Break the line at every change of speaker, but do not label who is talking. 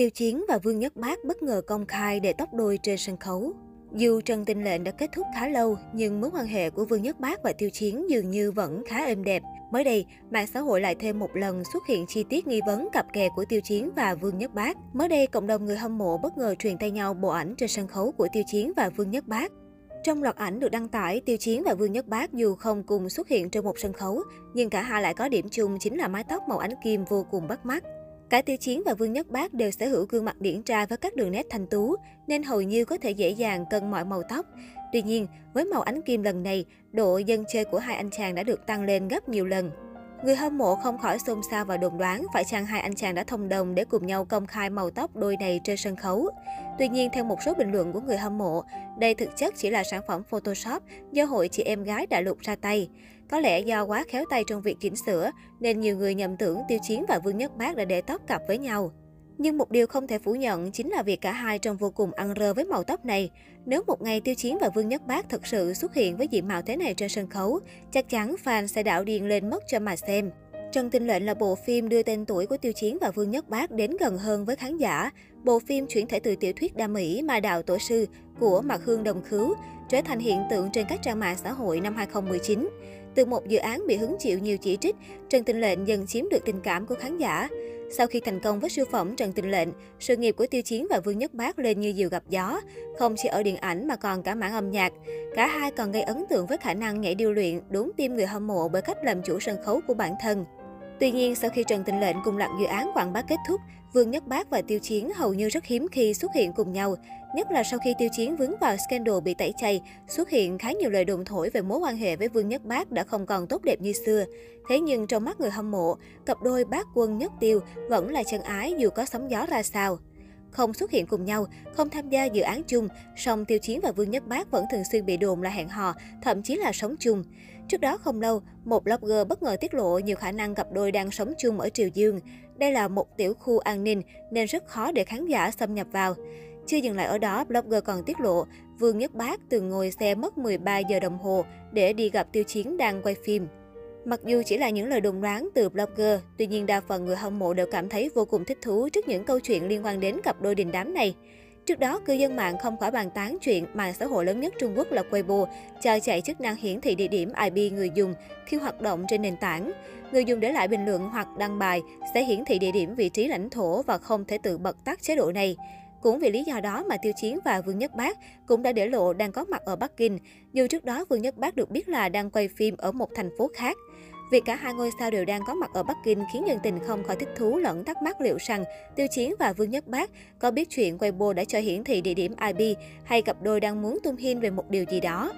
Tiêu Chiến và Vương Nhất Bác bất ngờ công khai để tóc đôi trên sân khấu. Dù Trần Tình Lệnh đã kết thúc khá lâu, nhưng mối quan hệ của Vương Nhất Bác và Tiêu Chiến dường như vẫn khá êm đẹp. Mới đây, mạng xã hội lại thêm một lần xuất hiện chi tiết nghi vấn cặp kè của Tiêu Chiến và Vương Nhất Bác. Mới đây, cộng đồng người hâm mộ bất ngờ truyền tay nhau bộ ảnh trên sân khấu của Tiêu Chiến và Vương Nhất Bác. Trong loạt ảnh được đăng tải, Tiêu Chiến và Vương Nhất Bác dù không cùng xuất hiện trên một sân khấu, nhưng cả hai lại có điểm chung chính là mái tóc màu ánh kim vô cùng bắt mắt. Cả Tiêu Chiến và Vương Nhất Bác đều sở hữu gương mặt điển trai với các đường nét thanh tú, nên hầu như có thể dễ dàng cân mọi màu tóc. Tuy nhiên, với màu ánh kim lần này, độ dân chơi của hai anh chàng đã được tăng lên gấp nhiều lần. Người hâm mộ không khỏi xôn xao và đồn đoán phải chăng hai anh chàng đã thông đồng để cùng nhau công khai màu tóc đôi này trên sân khấu. Tuy nhiên, theo một số bình luận của người hâm mộ, đây thực chất chỉ là sản phẩm Photoshop do hội chị em gái đại lục ra tay. Có lẽ do quá khéo tay trong việc chỉnh sửa, nên nhiều người nhầm tưởng Tiêu Chiến và Vương Nhất Bác đã để tóc cặp với nhau. Nhưng một điều không thể phủ nhận chính là việc cả hai trông vô cùng ăn rơ với màu tóc này. Nếu một ngày Tiêu Chiến và Vương Nhất Bác thật sự xuất hiện với diện mạo thế này trên sân khấu, chắc chắn fan sẽ đảo điên lên mất cho mà xem. Trần Tình Lệnh là bộ phim đưa tên tuổi của Tiêu Chiến và Vương Nhất Bác đến gần hơn với khán giả. Bộ phim chuyển thể từ tiểu thuyết đa Mỹ Ma Đạo Tổ Sư của Mạc Hương Đồng Khứu, trở thành hiện tượng trên các trang mạng xã hội năm 2019. Từ một dự án bị hứng chịu nhiều chỉ trích, Trần Tình Lệnh dần chiếm được tình cảm của khán giả. Sau khi thành công với siêu phẩm Trần Tình Lệnh, sự nghiệp của Tiêu Chiến và Vương Nhất Bác lên như diều gặp gió, không chỉ ở điện ảnh mà còn cả mảng âm nhạc. Cả hai còn gây ấn tượng với khả năng nhảy điêu luyện, đúng tim người hâm mộ bởi cách làm chủ sân khấu của bản thân. Tuy nhiên, sau khi Trần Tình Lệnh cùng loạt dự án quảng bá kết thúc, Vương Nhất Bác và Tiêu Chiến hầu như rất hiếm khi xuất hiện cùng nhau. Nhất là sau khi Tiêu Chiến vướng vào scandal bị tẩy chay, xuất hiện khá nhiều lời đồn thổi về mối quan hệ với Vương Nhất Bác đã không còn tốt đẹp như xưa. Thế nhưng trong mắt người hâm mộ, cặp đôi bác quân Nhất Tiêu vẫn là chân ái dù có sóng gió ra sao không xuất hiện cùng nhau, không tham gia dự án chung, song Tiêu Chiến và Vương Nhất Bác vẫn thường xuyên bị đồn là hẹn hò, thậm chí là sống chung. Trước đó không lâu, một blogger bất ngờ tiết lộ nhiều khả năng cặp đôi đang sống chung ở Triều Dương. Đây là một tiểu khu an ninh nên rất khó để khán giả xâm nhập vào. Chưa dừng lại ở đó, blogger còn tiết lộ Vương Nhất Bác từng ngồi xe mất 13 giờ đồng hồ để đi gặp Tiêu Chiến đang quay phim. Mặc dù chỉ là những lời đồn đoán từ blogger, tuy nhiên đa phần người hâm mộ đều cảm thấy vô cùng thích thú trước những câu chuyện liên quan đến cặp đôi đình đám này. Trước đó, cư dân mạng không khỏi bàn tán chuyện mạng xã hội lớn nhất Trung Quốc là Weibo cho chạy chức năng hiển thị địa điểm IP người dùng khi hoạt động trên nền tảng. Người dùng để lại bình luận hoặc đăng bài sẽ hiển thị địa điểm vị trí lãnh thổ và không thể tự bật tắt chế độ này. Cũng vì lý do đó mà Tiêu Chiến và Vương Nhất Bác cũng đã để lộ đang có mặt ở Bắc Kinh, dù trước đó Vương Nhất Bác được biết là đang quay phim ở một thành phố khác. Việc cả hai ngôi sao đều đang có mặt ở Bắc Kinh khiến nhân tình không khỏi thích thú lẫn thắc mắc liệu rằng Tiêu Chiến và Vương Nhất Bác có biết chuyện Weibo đã cho hiển thị địa điểm IP hay cặp đôi đang muốn tung hin về một điều gì đó.